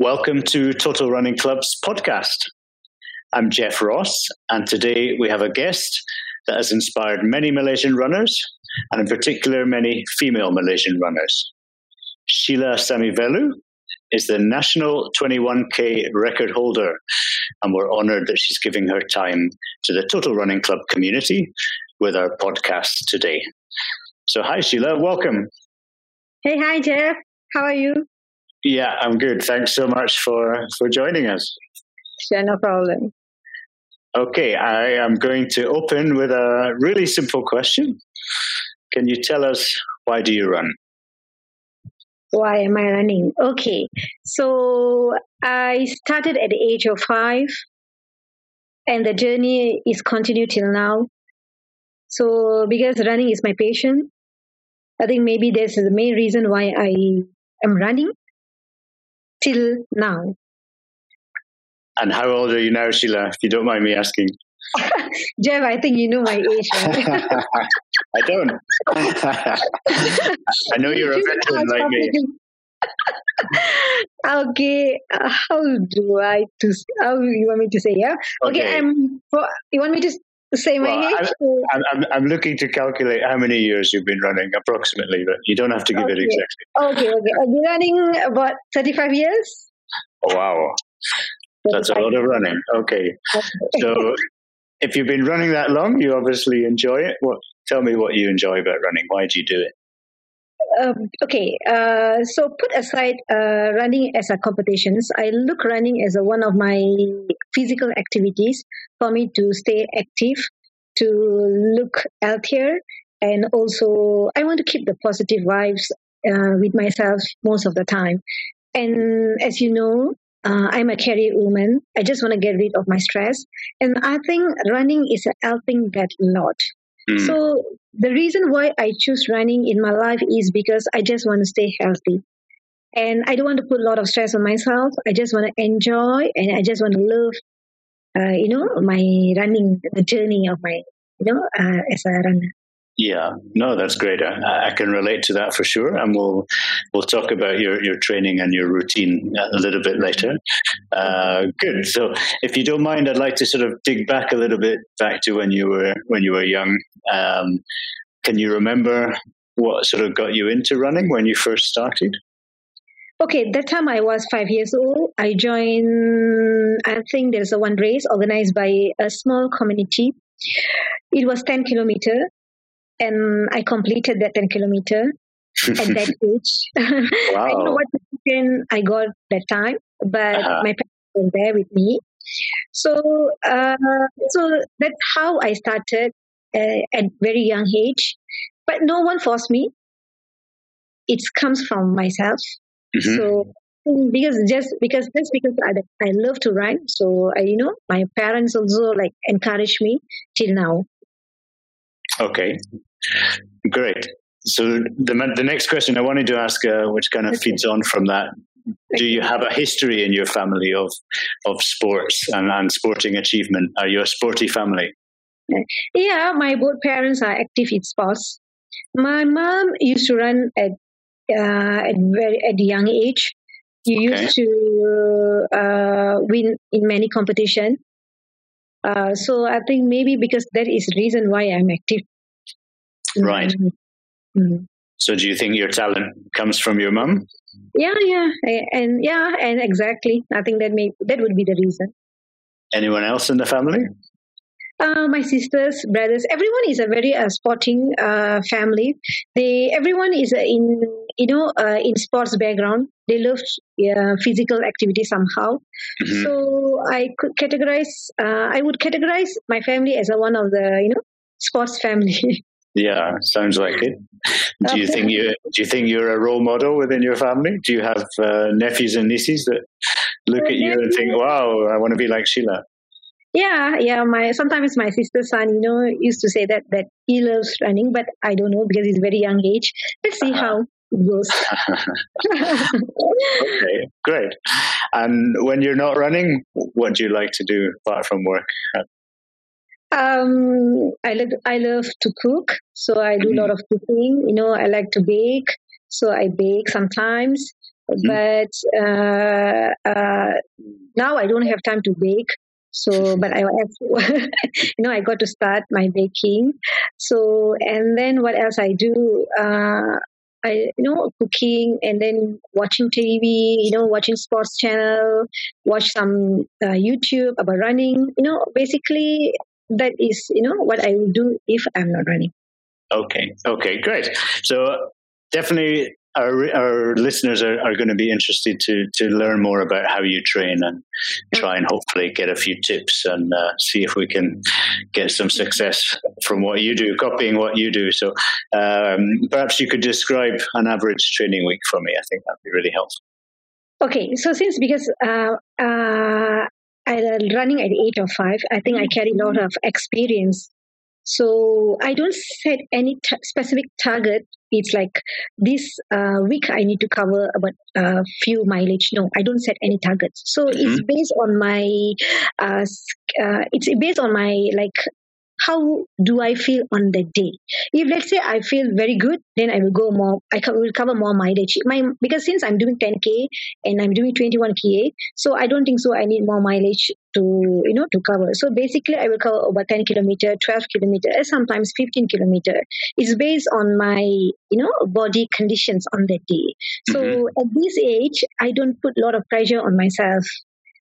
Welcome to Total Running Club's podcast. I'm Jeff Ross, and today we have a guest that has inspired many Malaysian runners, and in particular, many female Malaysian runners. Sheela Samivellu is the national 21K record holder, and we're honored that she's giving her time to the Total Running Club community with our podcast today. So, hi, Sheela, welcome. Hey, hi, Jeff. How are you? Yeah, I'm good. Thanks so much for, for joining us. Sure, no problem. Okay, I am going to open with a really simple question. Can you tell us why do you run? Why am I running? Okay, so I started at the age of five, and the journey is continued till now. So, because running is my passion, I think maybe this is the main reason why I am running till now. And how old are you now, Sheela, if you don't mind me asking? Jeff, I think you know my age. Right? I don't. I know you're a veteran like me. okay, uh, how do I to how you want me to say? Yeah. Okay, Okay. I'm. You want me to say my Well, age? I'm, I'm, I'm looking to calculate how many years you've been running approximately, but you don't have to give it exactly. Okay, okay. I've been running about thirty-five years. Oh, wow. That's a lot of running. Okay. So if you've been running that long, you obviously enjoy it. What? Tell me what you enjoy about running. Why do you do it? Um, okay, uh, so put aside uh, running as a competitions, I look running as a, one of my physical activities for me to stay active, to look healthier, and also I want to keep the positive vibes uh, with myself most of the time. And as you know, uh, I'm a career woman. I just want to get rid of my stress, and I think running is helping that a lot. Hmm. So the reason why I choose running in my life is because I just want to stay healthy. And I don't want to put a lot of stress on myself. I just want to enjoy and I just want to love, uh, you know, my running, the journey of my, you know, uh, as a runner. Yeah, no, that's great. I, I can relate to that for sure, and we'll we'll talk about your, your training and your routine a little bit later. Uh, good. So, if you don't mind, I'd like to sort of dig back a little bit back to when you were when you were young. Um, can you remember what sort of got you into running when you first started? Okay, that time I was five years old. I joined, I think there's a one race organized by a small community. It was 10 kilometer and I completed that 10 kilometer at that age. I don't know Wow. what position I got that time, but Uh-huh. my parents were there with me. So, uh, so that's how I started uh, at very young age. But no one forced me. It comes from myself. Mhm. So because just because just because I, I love to run, so I, you know my parents also like encourage me till now. Okay, great. So the the next question I wanted to ask, uh, which kind of feeds on from that, do you have a history in your family of of sports and, and sporting achievement? Are you a sporty family? Yeah, my both parents are active in sports. My mom used to run at uh, at very at a young age. You used to uh, win in many competition. Uh, so I think maybe because that is reason why I'm active. Right. Mm. So do you think your talent comes from your mum? Yeah, yeah, and yeah, and exactly. I think that may that would be the reason. Anyone else in the family? Uh, my sisters, brothers, everyone is a very uh, sporting uh, family. They everyone is uh, in you know uh, in sports background. They love uh, physical activity somehow. Mhm. So I could categorize. Uh, I would categorize my family as a one of the you know sports family. Yeah, sounds like it. Do you think you do you think you're a role model within your family? Do you have uh, nephews and nieces that look at you and think, "Wow, I want to be like Sheela"? yeah, yeah. My sometimes my sister's son, you know, used to say that that he loves running, but I don't know because he's very young age. Let's see Uh-huh. how it goes. okay, great. And when you're not running, what do you like to do apart from work? Um, I like I love to cook, so I do a lot of cooking. You know, I like to bake, so I bake sometimes. But uh, uh, now I don't have time to bake. So, but I, you know, I got to start my baking. So, and then what else I do? Uh, I, you know, cooking and then watching TV, you know, watching sports channel, watch some uh, YouTube about running. You know, basically that is, you know, what I will do if I'm not running. Okay. Okay. Great. So definitely our, our listeners are, are going to be interested to to learn more about how you train and try and hopefully get a few tips and uh, see if we can get some success from what you do, copying what you do. So um, perhaps you could describe an average training week for me. I think that'd be really helpful. Okay, so since because uh, uh, I running at age of five, I think I carry a lot of experience so I don't set any t- specific target. It's like this uh, week I need to cover about a uh, few mileage. No, I don't set any targets. So mm-hmm. it's based on my, uh, uh, it's based on my like how do I feel on the day? If let's say I feel very good, then I will go more. I will cover more mileage. My because since I'm doing 10k and I'm doing 21k, so I don't think so. I need more mileage to you know to cover. So basically, I will cover about 10 kilometer, 12 kilometer, sometimes 15 kilometer. It's based on my you know body conditions on that day. So mm-hmm. at this age, I don't put a lot of pressure on myself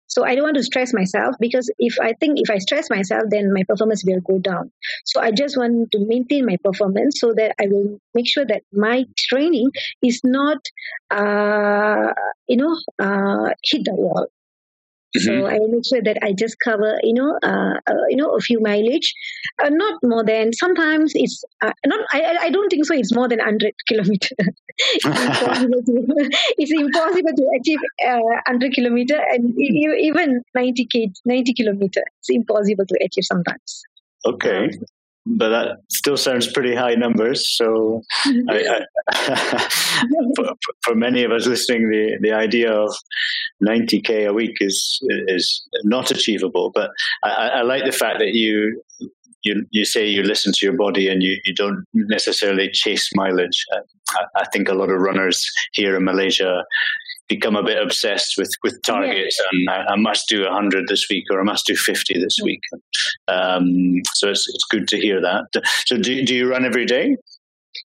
so I don't want to stress myself because if I think if I stress myself, then my performance will go down. So I just want to maintain my performance so that I will make sure that my training is not, uh, you know, uh, hit the wall. Mm-hmm. So I make sure that I just cover, you know, uh, uh, you know, a few mileage, uh, not more than. Sometimes it's uh, not. I, I don't think so. It's more than hundred kilometer. it's, impossible to, it's impossible to achieve uh, hundred kilometer and even ninety k, ninety kilometer. It's impossible to achieve sometimes. Okay. But that still sounds pretty high numbers. So, I, I, for, for, many of us listening, the, the idea of 90k a week is is not achievable. But I, I like the fact that you you you say you listen to your body and you, you don't necessarily chase mileage. I, I, think a lot of runners here in Malaysia become a bit obsessed with with targets yeah. and I, I, must do 100 this week or I must do 50 this week. Um, so it's, it's good to hear that. So do, do you run every day?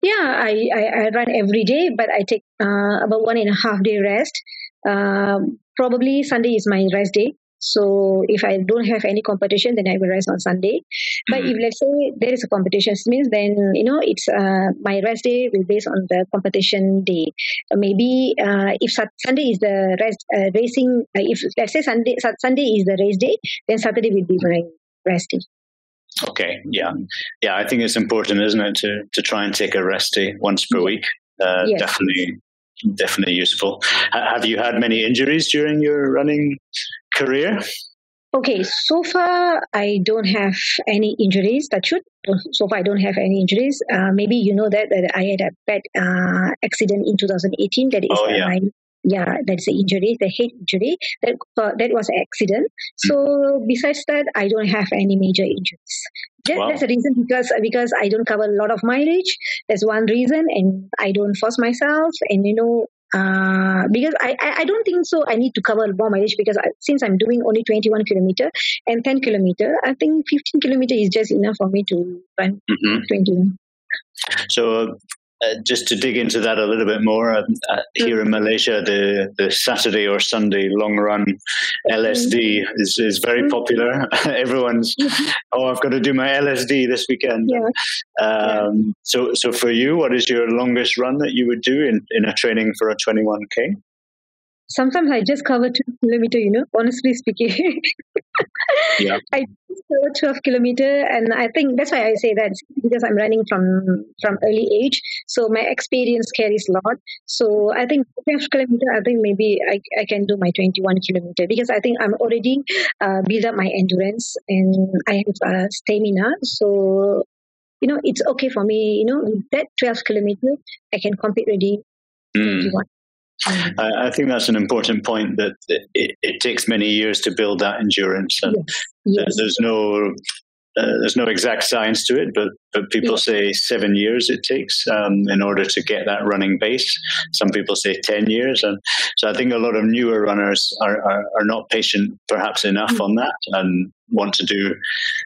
Yeah, I, I, I run every day, but I take uh, about one and a half day rest. Um, probably Sunday is my rest day. So if I don't have any competition, then I will rest on Sunday. But mm-hmm. if let's say there is a competition, means then you know it's uh, my rest day will be based on the competition day. Maybe uh, if Sunday is the rest uh, racing, uh, if let's say Sunday Sunday is the race day, then Saturday will be my rest day. Okay, yeah, yeah. I think it's important, isn't it, to to try and take a rest day once per week. Uh, yes. Definitely, definitely useful. have you had many injuries during your running career? Okay, so far I don't have any injuries. That should so far I don't have any injuries. Uh, maybe you know that, that I had a bad uh, accident in 2018. That is oh, yeah. my yeah, that's an injury, the head injury. That uh, that was an accident. Hmm. So mm. besides that, I don't have any major injuries. That, wow. That's the reason because because I don't cover a lot of mileage. That's one reason, and I don't force myself. And you know, uh, because I, I, don't think so I need to cover more mileage because I, since I'm doing only 21 kilometer and 10 kilometer, I think 15 kilometer is just enough for me to run mm-hmm. 21. So uh, just to dig into that a little bit more, uh, uh, here in Malaysia, the, the Saturday or Sunday long run LSD mm-hmm. is, is very mm-hmm. popular. Everyone's, oh, I've got to do my LSD this weekend. Yeah. Um, so, so for you, what is your longest run that you would do in, in a training for a 21K? Sometimes I just cover two kilometer, you know, honestly speaking. yeah. I cover 12 kilometer and I think that's why I say that because I'm running from from early age. So my experience carries a lot. So I think 12 kilometer, I think maybe I, I can do my 21 kilometer because I think I'm already uh, build up my endurance and I have uh, stamina. So you know, it's okay for me, you know, that 12 kilometer, I can compete ready mm. 21. I, I, think that's an important point that it, it, takes many years to build that endurance, and yes. Yes. there's no uh, there's no exact science to it, but but people say seven years it takes um, in order to get that running base. Some people say ten years, and so I think a lot of newer runners are are, are not patient perhaps enough mm. on that and want to do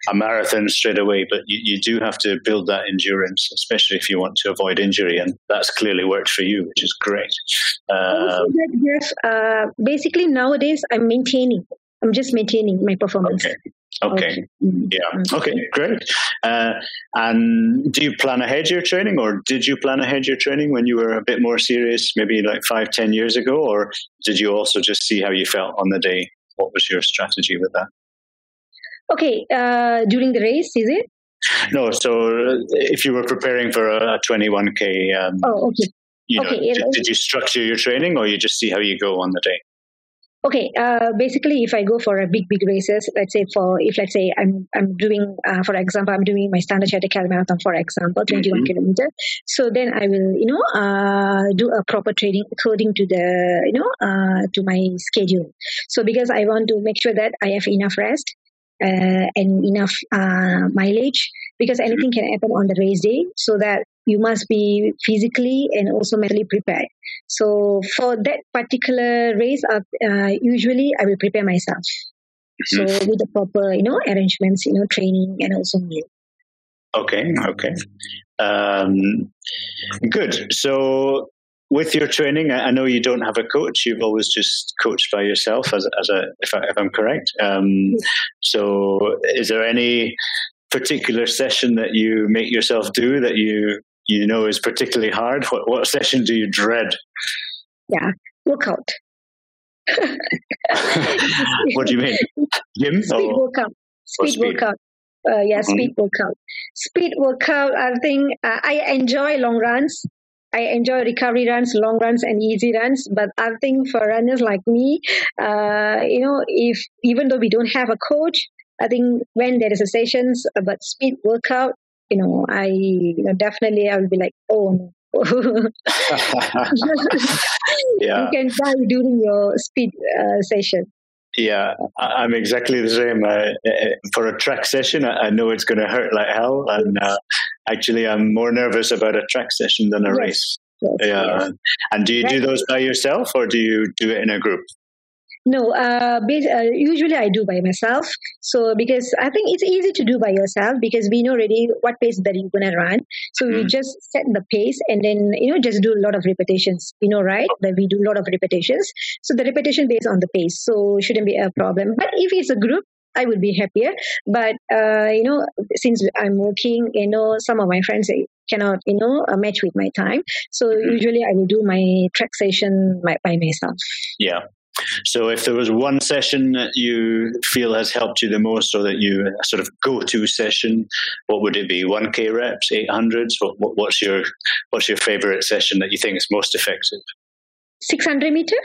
a marathon straight away. But you, you do have to build that endurance, especially if you want to avoid injury, and that's clearly worked for you, which is great. Um, yes, uh, basically nowadays I'm maintaining. I'm just maintaining my performance. Okay. Okay. Yeah. Okay. Great. Uh, and do you plan ahead your training, or did you plan ahead your training when you were a bit more serious, maybe like five, ten years ago, or did you also just see how you felt on the day? What was your strategy with that? Okay. Uh, during the race, is it? No. So if you were preparing for a, 21k, um, oh, okay. You know, okay. Did, did you structure your training, or you just see how you go on the day? Okay, uh, basically, if I go for a big, big races, let's say for if let's say I'm I'm doing, uh, for example, I'm doing my Standard Chartered KL marathon, for example, 21 mm-hmm. kilometer. So then I will, you know, uh, do a proper training according to the, you know, uh, to my schedule. So because I want to make sure that I have enough rest, uh, and enough uh, mileage because anything can happen on the race day so that you must be physically and also mentally prepared. So for that particular race, uh, uh, usually I will prepare myself. Mm-hmm. So with the proper, you know, arrangements, you know, training and also meal. Okay, okay. Um, good. So with your training, I know you don't have a coach. You've always just coached by yourself, as, as a if, I, am correct. Um, so, is there any particular session that you make yourself do that you you know is particularly hard? What what session do you dread? Yeah, workout. what do you mean? Gym? Speed or, workout. Speed, speed, workout. Uh, yeah, mm-hmm. speed workout. Speed workout. I think uh, I enjoy long runs. I enjoy recovery runs, long runs, and easy runs. But I think for runners like me, uh, you know, if even though we don't have a coach, I think when there is a sessions about speed workout, you know, I you know, definitely I will be like, oh no. yeah. You can die during your speed uh, session. Yeah, I'm exactly the same. Uh, for a track session, I know it's going to hurt like hell, and uh, actually, I'm more nervous about a track session than a yes. race. Yes, yeah, and do you do those by yourself, or do you do it in a group? No, uh, uh, usually I do by myself. So because I think it's easy to do by yourself because we know already what pace that you're gonna run. So mm. we just set the pace and then you know just do a lot of repetitions. You know, right? That we do a lot of repetitions. So the repetition based on the pace. So shouldn't be a problem. But if it's a group, I would be happier. But uh, you know, since I'm working, you know, some of my friends cannot, you know, uh, match with my time. So mm-hmm. usually I will do my track session by, by myself. Yeah. So, if there was one session that you feel has helped you the most, or that you sort of go-to session, what would it be? One k reps, eight hundreds. What, what, what's your what's your favorite session that you think is most effective? Six hundred meter.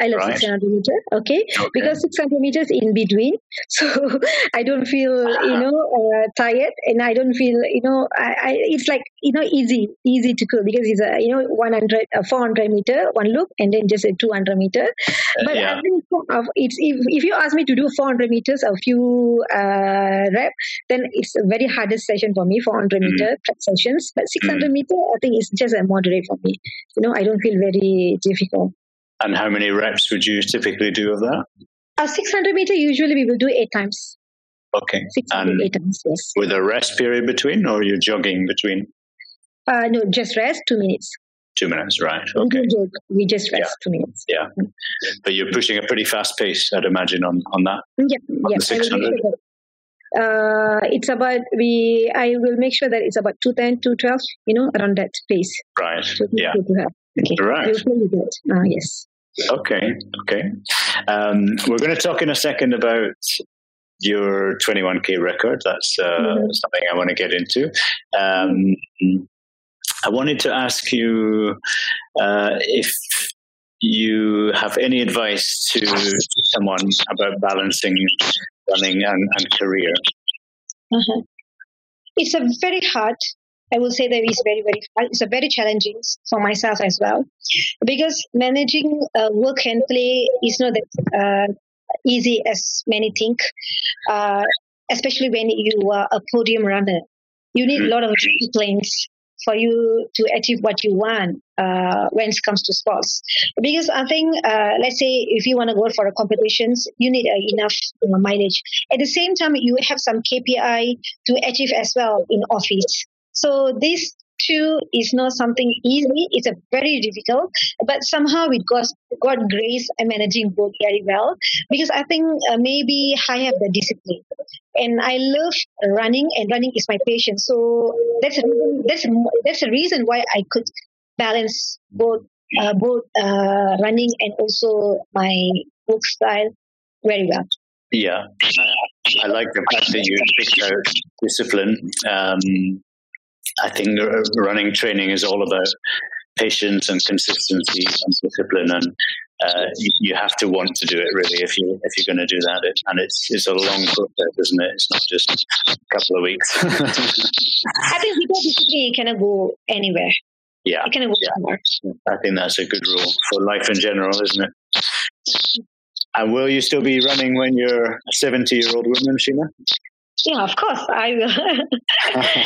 I love right. 600 meters, okay? okay? Because 600 meters in between, so I don't feel, you know, uh, tired, and I don't feel, you know, I, I, it's like, you know, easy, easy to go because it's a, you know, 100, uh, 400 meter, one loop, and then just a 200 meter. Uh, but yeah. I think it's, if, if you ask me to do 400 meters, a few uh, rep, then it's a very hardest session for me, 400 mm. meter sessions. But 600 mm. meter, I think it's just a moderate for me. You know, I don't feel very difficult. And how many reps would you typically do of that? A 600 meter, usually we will do eight times. Okay. And eight times, yes. With a rest period between, or you're jogging between? Uh, no, just rest, two minutes. Two minutes, right. Okay. We just rest yeah. two minutes. Yeah. Mm. But you're pushing a pretty fast pace, I'd imagine, on, on that. Yeah, on yeah. 600. Uh, it's about we. I will make sure that it's about 210, 212, you know, around that pace. Right. yeah. Okay. Right. Uh, yes. Okay. Okay. Um, we're going to talk in a second about your 21k record. That's uh, mm-hmm. something I want to get into. Um, I wanted to ask you uh, if you have any advice to someone about balancing running and, and career. Uh-huh. It's a very hard I will say that it's very, very, it's a very challenging for myself as well, because managing uh, work and play is not that uh, easy as many think. Uh, especially when you are a podium runner. You need a lot of disciplines for you to achieve what you want uh, when it comes to sports. Because I think, uh, let's say, if you want to go for a competitions, you need uh, enough know, mileage. At the same time, you have some KPI to achieve as well in office. So this two is not something easy. It's a very difficult, but somehow with God's, God grace, I'm managing both very well because I think uh, maybe I have the discipline and I love running and running is my passion. So that's a, that's that's a reason why I could balance both uh, both uh, running and also my work style very well. Yeah, I like the fact that you picked out discipline. Um, I think running training is all about patience and consistency and discipline, and uh, you, you, have to want to do it really if you if you're going to do that. It, and it's it's a long process, isn't it? It's not just a couple of weeks. I think without discipline, you cannot go anywhere. Yeah, you cannot go yeah. somewhere. I think that's a good rule for life in general, isn't it? And will you still be running when you're a 70 year old woman, Sheena? Yeah, of course I will.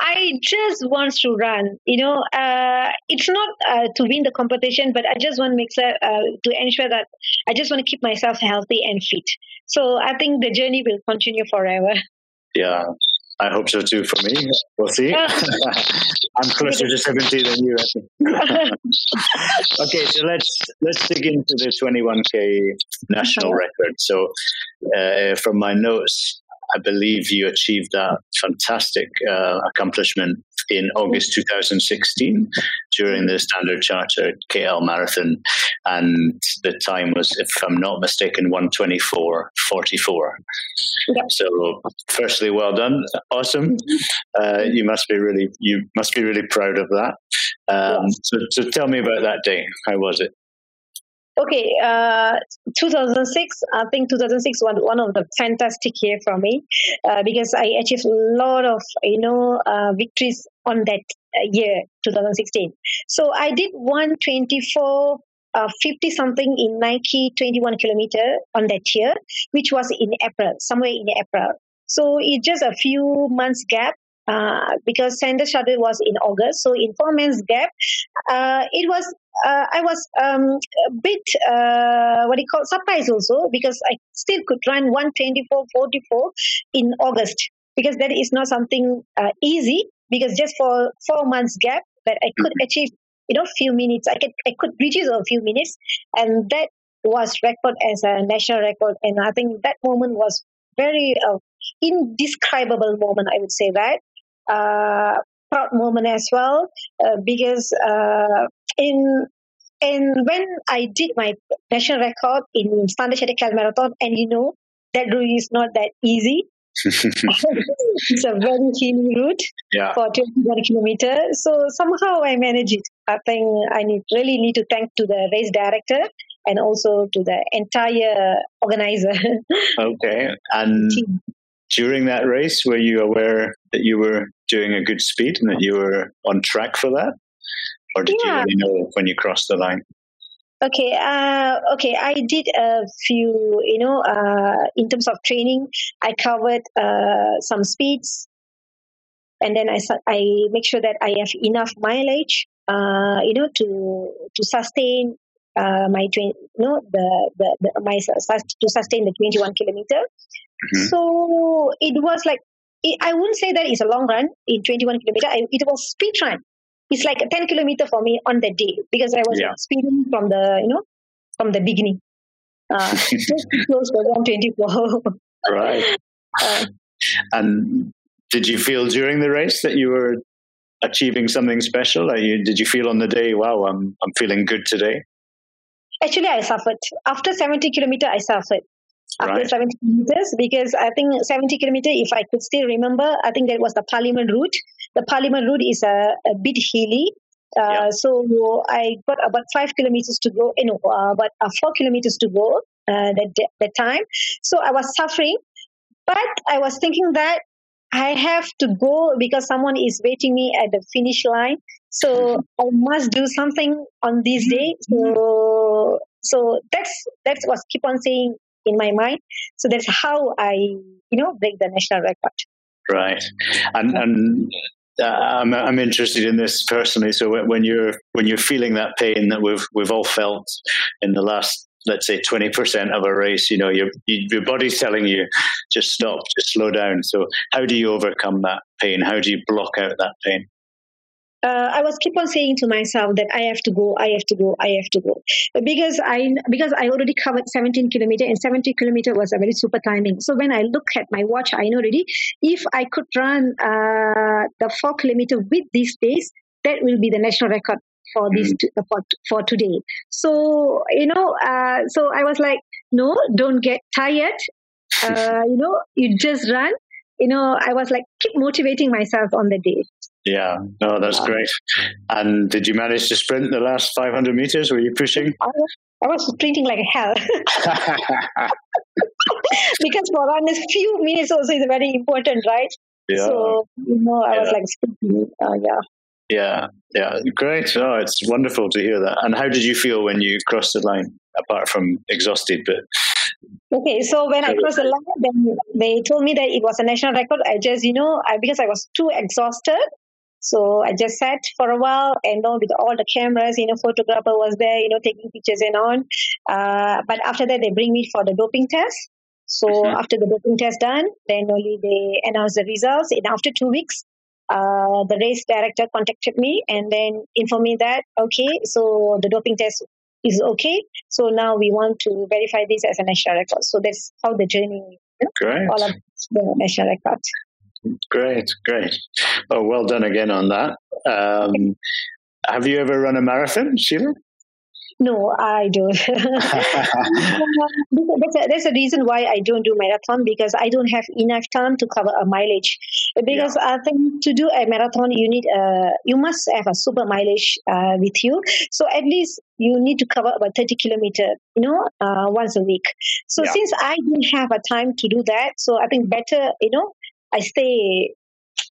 I just want to run. You know, uh, it's not uh, to win the competition, but I just want to make sure uh, to ensure that I just want to keep myself healthy and fit. So I think the journey will continue forever. Yeah, I hope so too for me. We'll see. I'm closer to 70 than you. okay, so let's let's dig into the 21k national record. So, uh, from my notes, I believe you achieved that fantastic uh, accomplishment in August 2016 during the Standard Chartered KL Marathon, and the time was, if I'm not mistaken, 124.44. Yep. So, firstly, well done, awesome. Uh, you must be really you must be really proud of that. Um, so, so, tell me about that day. How was it? Okay, uh, 2006, I think 2006 was one of the fantastic year for me uh, because I achieved a lot of, you know, uh, victories on that uh, year, 2016. So I did 124 uh, 50 something in Nike 21 kilometer on that year, which was in April, somewhere in April. So it's just a few months gap uh, because Standard Chartered was in August. So in four months gap, uh, it was uh, I was um, a bit uh, what do you call surprised also because I still could run 124.44 in August because that is not something uh, easy because just for four months gap that I could mm-hmm. achieve you know few minutes I could I could reach it a few minutes and that was record as a national record and I think that moment was very uh, indescribable moment I would say that uh, proud moment as well uh, because uh, in and when I did my national record in Standard Chartered KL Marathon, and you know that route is not that easy. it's a very hilly route yeah. for 21 kilometers. So somehow I managed it. I think I need, really need to thank to the race director and also to the entire organizer. okay. And during that race, were you aware that you were doing a good speed and that you were on track for that? Or did yeah. you really know when you crossed the line? Okay, uh, okay. I did a few, you know, uh, in terms of training, I covered uh, some speeds, and then I I make sure that I have enough mileage, uh, you know, to to sustain uh, my train, you know, the the, the my to sustain the twenty one kilometer. Mm-hmm. So it was like it, I wouldn't say that it's a long run in 21 kilometer. I, it was speed run. It's like a 10 kilometer for me on the day because I was yeah. speeding from the, you know, from the beginning. Uh, close to 124. right. Uh, and did you feel during the race that you were achieving something special? You, did you feel on the day, wow, I'm, I'm feeling good today? Actually, I suffered. After 70 kilometer, I suffered after right. 70 kilometers because I think 70 kilometer, if I could still remember, I think that was the Parliament route. The Parliament route is a, a bit hilly. Uh, yeah. So I got about five kilometers to go, you know, uh, about uh, four kilometers to go uh, that, that time. So I was suffering, but I was thinking that I have to go because someone is waiting me at the finish line. So I must do something on this day. So, so that's, that's what keep on saying in my mind. So that's how I, you know, break the national record. Right, and and I'm I'm interested in this personally. So when you're when you're feeling that pain that we've we've all felt in the last let's say 20% of a race you know your your body's telling you just stop just slow down. So how do you overcome that pain? How do you block out that pain uh, I was keep on saying to myself that I have to go, I have to go, I have to go, because I because I already covered 17 kilometer and 70 kilometer was a very super timing. So when I look at my watch, I know already if I could run uh, the four kilometer with these days, that will be the national record for this mm. for, for today. So you know, uh, so I was like, no, don't get tired. Uh, you know, you just run. You know, I was like keep motivating myself on the day. Yeah, no, that's great. And did you manage to sprint the last 500 meters? Were you pushing? I was, sprinting like hell. because for runners, few minutes also is very important, right? Yeah. So, you know, I yeah. was like sprinting. Uh, yeah. Yeah, yeah, great. Oh, it's wonderful to hear that. And how did you feel when you crossed the line? Apart from exhausted, but okay. So when I crossed the line, then they told me that it was a national record. I just, you know, I, because I was too exhausted, so I just sat for a while and you know, with all the cameras, you know, photographer was there, you know, taking pictures and on. Uh, but after that, they bring me for the doping test. So mm-hmm. after the doping test done, then only they announce the results. And after two weeks, uh, the race director contacted me and then informed me that, okay, so the doping test is okay. So now we want to verify this as a national record. So that's how the journey, you know, all of the national records. Great, great. Oh, well done again on that. Um, have you ever run a marathon, Sheela? No, I don't. that's, a, that's a reason why I don't do marathon because I don't have enough time to cover a mileage. Because yeah. I think to do a marathon, you need a, you must have a super mileage uh, with you. So at least you need to cover about 30 kilometer, you know, uh, once a week. So yeah. since I didn't have a time to do that, so I think better, you know, I stay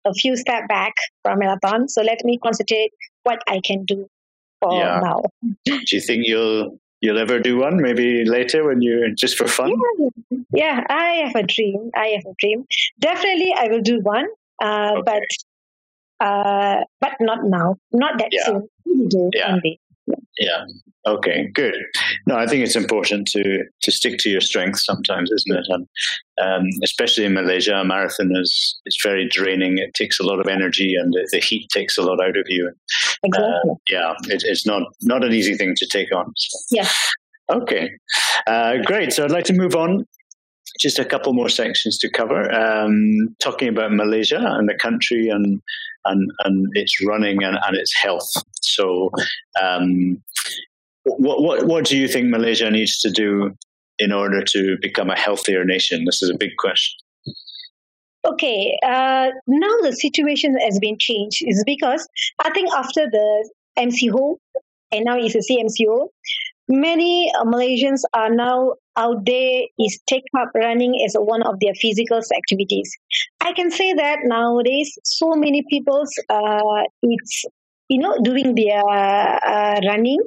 a few step back from marathon. So let me concentrate what I can do for yeah. now. do you think you'll you'll ever do one? Maybe later when you're just for fun. Yeah, yeah I have a dream. I have a dream. Definitely, I will do one. Uh, okay. But uh, but not now. Not that yeah. soon. Do yeah. Yeah. Okay. Good. No, I think it's important to to stick to your strengths sometimes, isn't it? And um, especially in Malaysia, a marathon is is very draining. It takes a lot of energy, and the, the heat takes a lot out of you. Exactly. Uh, yeah, it, it's not not an easy thing to take on. So. Yeah. Okay. Uh, great. So I'd like to move on just a couple more sections to cover, um, talking about Malaysia and the country and and, and its running and, and its health. So, um, what, what what do you think Malaysia needs to do in order to become a healthier nation? This is a big question. Okay, uh, now the situation has been changed is because I think after the MCO and now it's a CMCO, many uh, Malaysians are now out there is take up running as one of their physical activities. I can say that nowadays, so many people, uh, it's you know, doing their uh, running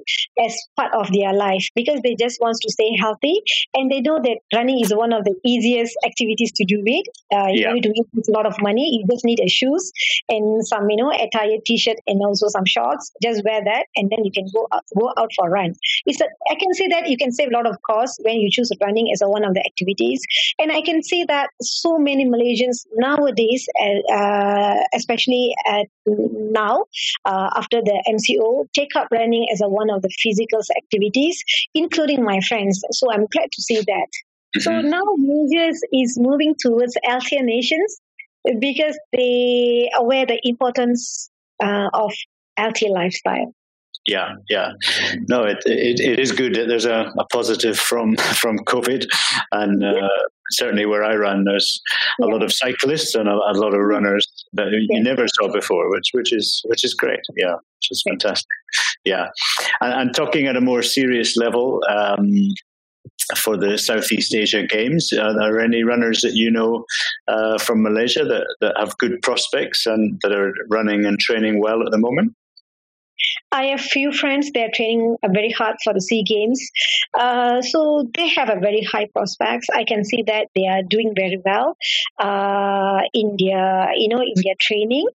as part of their life because they just want to stay healthy and they know that running is one of the easiest activities to do it. Uh, you yeah. need to use a lot of money. You just need a shoes and some, you know, attire t-shirt and also some shorts. Just wear that and then you can go out, go out for a run. It's a, I can say that you can save a lot of cost when you choose running as a, one of the activities. And I can say that so many Malaysians nowadays, uh, uh especially at now, uh, after the MCO, take up running as a one of the physical activities, including my friends. So I'm glad to see that. Mm-hmm. So now Malaysia is moving towards healthier nations because they aware the importance uh, of healthy lifestyle. Yeah, yeah. No, it, it, it is good that there's a, a positive from from COVID, and uh, certainly where I run, there's a lot of cyclists and a, a, lot of runners that you yeah. never saw before, which which is which is great. Yeah, which is fantastic. Yeah, and, and talking at a more serious level. Um, for the Southeast Asia Games, are there any runners that you know uh, from Malaysia that, that have good prospects and that are running and training well at the moment? I have few friends. They're training very hard for the Sea Games, uh, so they have a very high prospects. I can see that they are doing very well uh, in their, you know, in their training.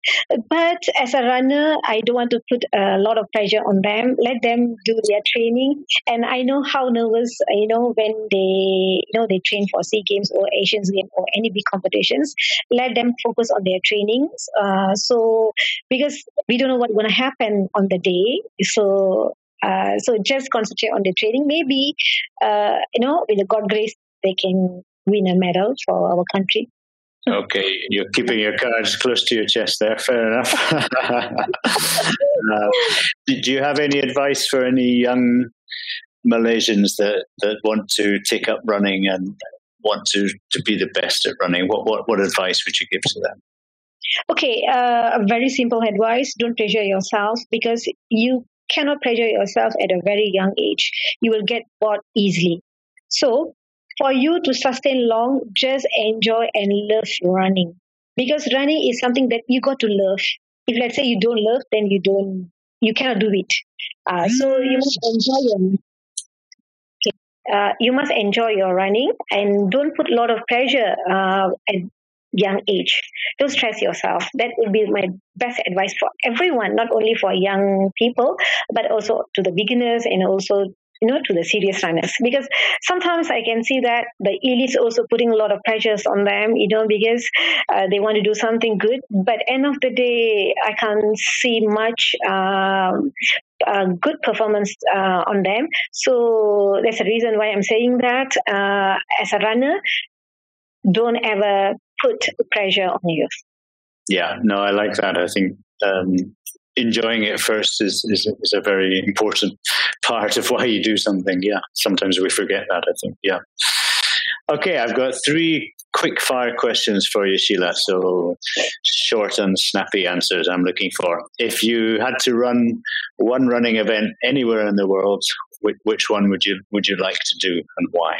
But as a runner, I don't want to put a lot of pressure on them. Let them do their training, and I know how nervous, you know, when they, you know, they train for Sea Games or Asians Games or any big competitions. Let them focus on their trainings. Uh, so because we don't know what's going to happen on the day so uh, so just concentrate on the training. Maybe uh, you know, with God grace, they can win a medal for our country. Okay, you're keeping your cards close to your chest there. Fair enough. uh, do you have any advice for any young Malaysians that, that want to take up running and want to, to be the best at running? What, what, what advice would you give to them? Okay, uh, very simple advice don't pressure yourself because you cannot pressure yourself at a very young age. You will get bored easily. So, for you to sustain long, just enjoy and love running because running is something that you got to love. If let's say you don't love, then you don't, you cannot do it. Uh, so you must enjoy your. Uh, you must enjoy your running and don't put a lot of pressure uh, and young age. Don't stress yourself. That would be my best advice for everyone, not only for young people, but also to the beginners and also you know to the serious runners because sometimes i can see that the elites also putting a lot of pressures on them you know because uh, they want to do something good but end of the day i can't see much um, uh, good performance uh, on them so that's the reason why i'm saying that uh, as a runner don't ever put pressure on you. Yeah, no, I like that. I think um, enjoying it first is, is, is a very important part of why you do something. Yeah, sometimes we forget that. I think. Yeah. Okay, I've got three quick fire questions for you, Sheela. So short and snappy answers I'm looking for. If you had to run one running event anywhere in the world, which, which one would you would you like to do and why?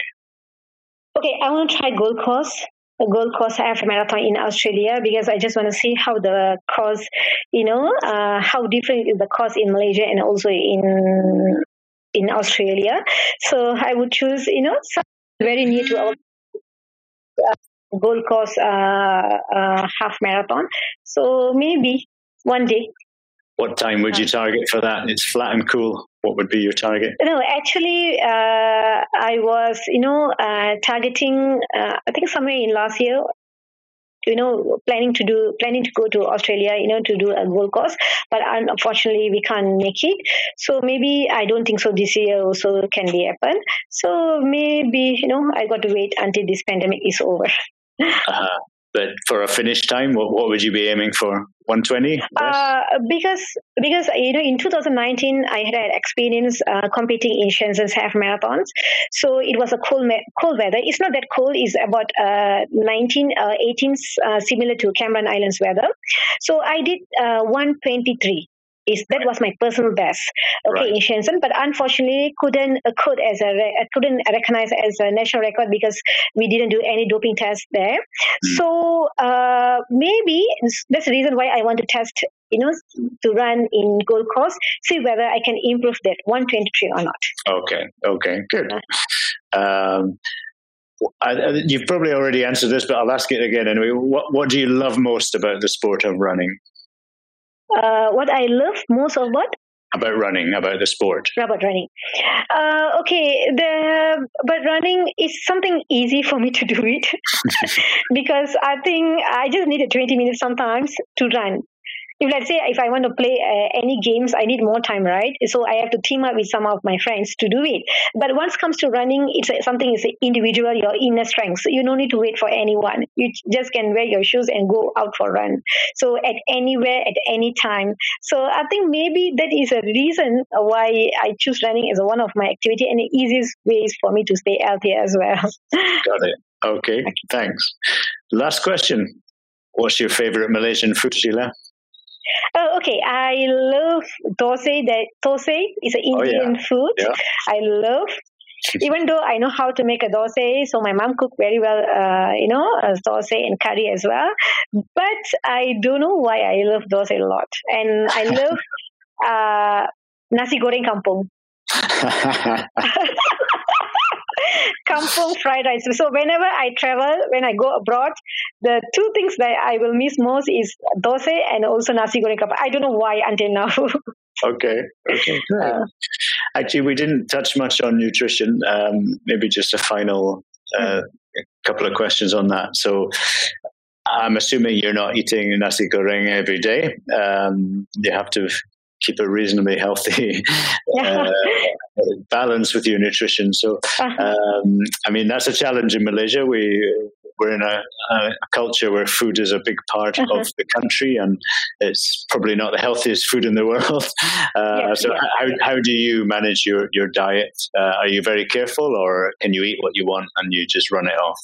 Okay, I want to try Gold Coast Gold Coast Half Marathon in Australia because I just want to see how the course, you know, uh, how different is the course in Malaysia and also in in Australia. So I would choose, you know, very near to our uh, Gold Coast uh, uh, half marathon. So maybe one day. What time would you target for that? It's flat and cool. What would be your target? No, actually, uh, I was, you know, uh, targeting. Uh, I think somewhere in last year, you know, planning to do, planning to go to Australia, you know, to do a Gold Coast but unfortunately we can't make it. So maybe I don't think so. This year also can be happen. So maybe you know, I got to wait until this pandemic is over. Uh-huh. But for a finish time, what, what would you be aiming for? 120? Uh, because because you know in 2019 I had experience uh, competing in Shenzhen's half marathons, so it was a cold cold weather. It's not that cold; it's about uh, 19 uh, 18 uh, similar to Cameron Highlands weather. So I did uh, 123 is that was my personal best okay right. in Shenzhen but unfortunately couldn't could as a couldn't recognize as a national record because we didn't do any doping test there mm. so uh, maybe that's the reason why I want to test you know to run in Gold Coast see whether I can improve that 123 or not okay okay good um, I, you've probably already answered this, but I'll ask it again anyway. What What do you love most about the sport of running? Uh, what I love most of what? About running, about the sport. About running. Uh, okay, the but running is something easy for me to do it because I think I just need a 20 minutes sometimes to run if let's say if I want to play uh, any games, I need more time, right? So I have to team up with some of my friends to do it. But once it comes to running, it's a, something is individual, your inner strength. So you don't need to wait for anyone. You just can wear your shoes and go out for a run. So at anywhere, at any time. So I think maybe that is a reason why I choose running as one of my activity and the easiest ways for me to stay healthy as well. Got it. Okay, thanks. Last question. What's your favorite Malaysian food, Sheela? Oh, okay. I love dosa. That dosa is an Indian oh, yeah. food. Yeah. I love. Even though I know how to make a dosa, so my mom cooked very well, uh, you know, dosa and curry as well. But I don't know why I love dosa a lot, and I love uh, nasi goreng kampung. kampung fried rice. So whenever I travel, when I go abroad, the two things that I will miss most is dosa and also nasi goreng kampung. I don't know why until now. okay. Okay. Uh, actually, we didn't touch much on nutrition. Um, maybe just a final uh, couple of questions on that. So. I'm assuming you're not eating nasi goreng every day. Um, you have to keep a reasonably healthy uh, balance with your nutrition. So, uh-huh. um, I mean, that's a challenge in Malaysia. We we're in a, a culture where food is a big part uh-huh. of the country, and it's probably not the healthiest food in the world. Uh, yeah, so, yeah. how how do you manage your your diet? Uh, are you very careful, or can you eat what you want and you just run it off?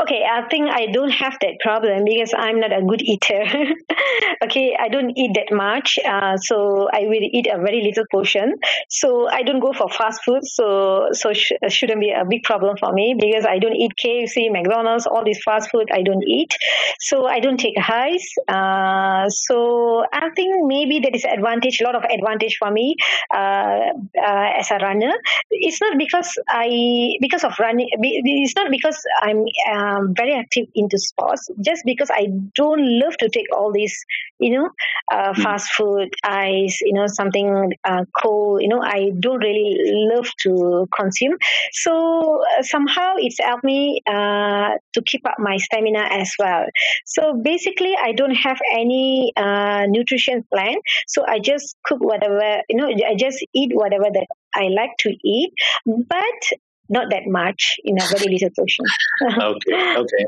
Okay, I think I don't have that problem because I'm not a good eater. okay, I don't eat that much, uh, so I will eat a very little portion. So I don't go for fast food, so so sh- shouldn't be a big problem for me because I don't eat KFC, McDonald's, all this fast food. I don't eat, so I don't take highs. Uh, so I think maybe that is advantage, a lot of advantage for me uh, uh as a runner. It's not because I because of running. It's not because I'm um, very active into sports just because I don't love to take all these, you know, uh, mm. fast food, ice, you know, something uh, cold. You know, I don't really love to consume. So uh, somehow it's helped me uh, to keep up my stamina as well. So basically, I don't have any uh, nutrition plan. So I just cook whatever, you know, I just eat whatever that I like to eat. But not that much in a very little portion. okay, okay.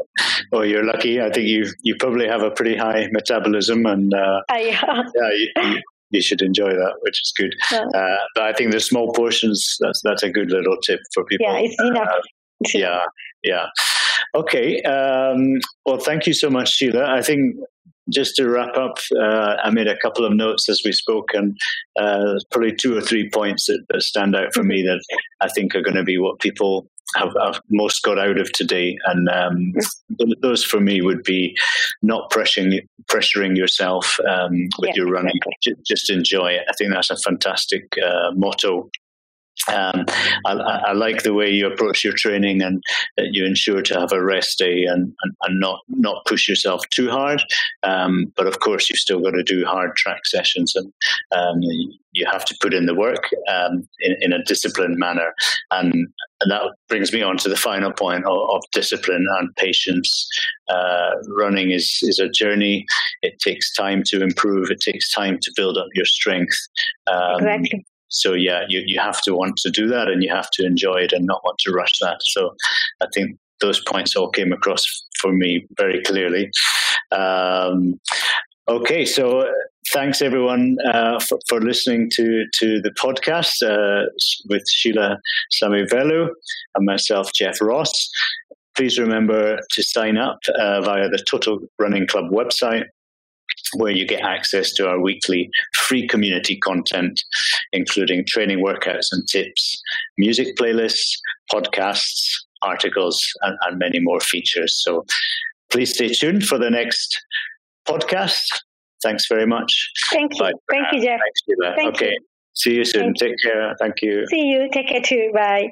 Well, you're lucky. I think you you probably have a pretty high metabolism, and uh, uh, yeah, you, you, you, should enjoy that, which is good. Yeah. Uh, but I think the small portions that's that's a good little tip for people. Yeah, it's enough. Uh, yeah, yeah. Okay. Um, well, thank you so much, Sheela. I think just to wrap up, uh, I made a couple of notes as we spoke, and uh, probably two or three points that, that, stand out for me that I think are going to be what people have, have, most got out of today. And um, those for me would be not pressuring pressuring yourself um, with your running. Exactly. Just enjoy it. I think that's a fantastic uh, motto um, I, I, like the way you approach your training and that you ensure to have a rest day and, and, and not not push yourself too hard. Um, but of course, you've still got to do hard track sessions and um, you have to put in the work um, in, in, a disciplined manner. And, and, that brings me on to the final point of, of discipline and patience. Uh, running is, is a journey. It takes time to improve. It takes time to build up your strength. Um, exactly so yeah, you, you have to want to do that and you have to enjoy it and not want to rush that. So I think those points all came across for me very clearly. Um, okay, so thanks everyone uh, for, for, listening to, to the podcast uh, with Sheela Samivellu and myself, Jeff Ross. Please remember to sign up uh, via the Total Running Club website where you get access to our weekly free community content, including training workouts and tips, music playlists, podcasts, articles, and, and many more features. So please stay tuned for the next podcast. Thanks very much. Thank you. Bye Thank you, Jeff. Thanks, Thank okay. You. See you soon. Thank Take care. Thank you. See you. Take care too. Bye.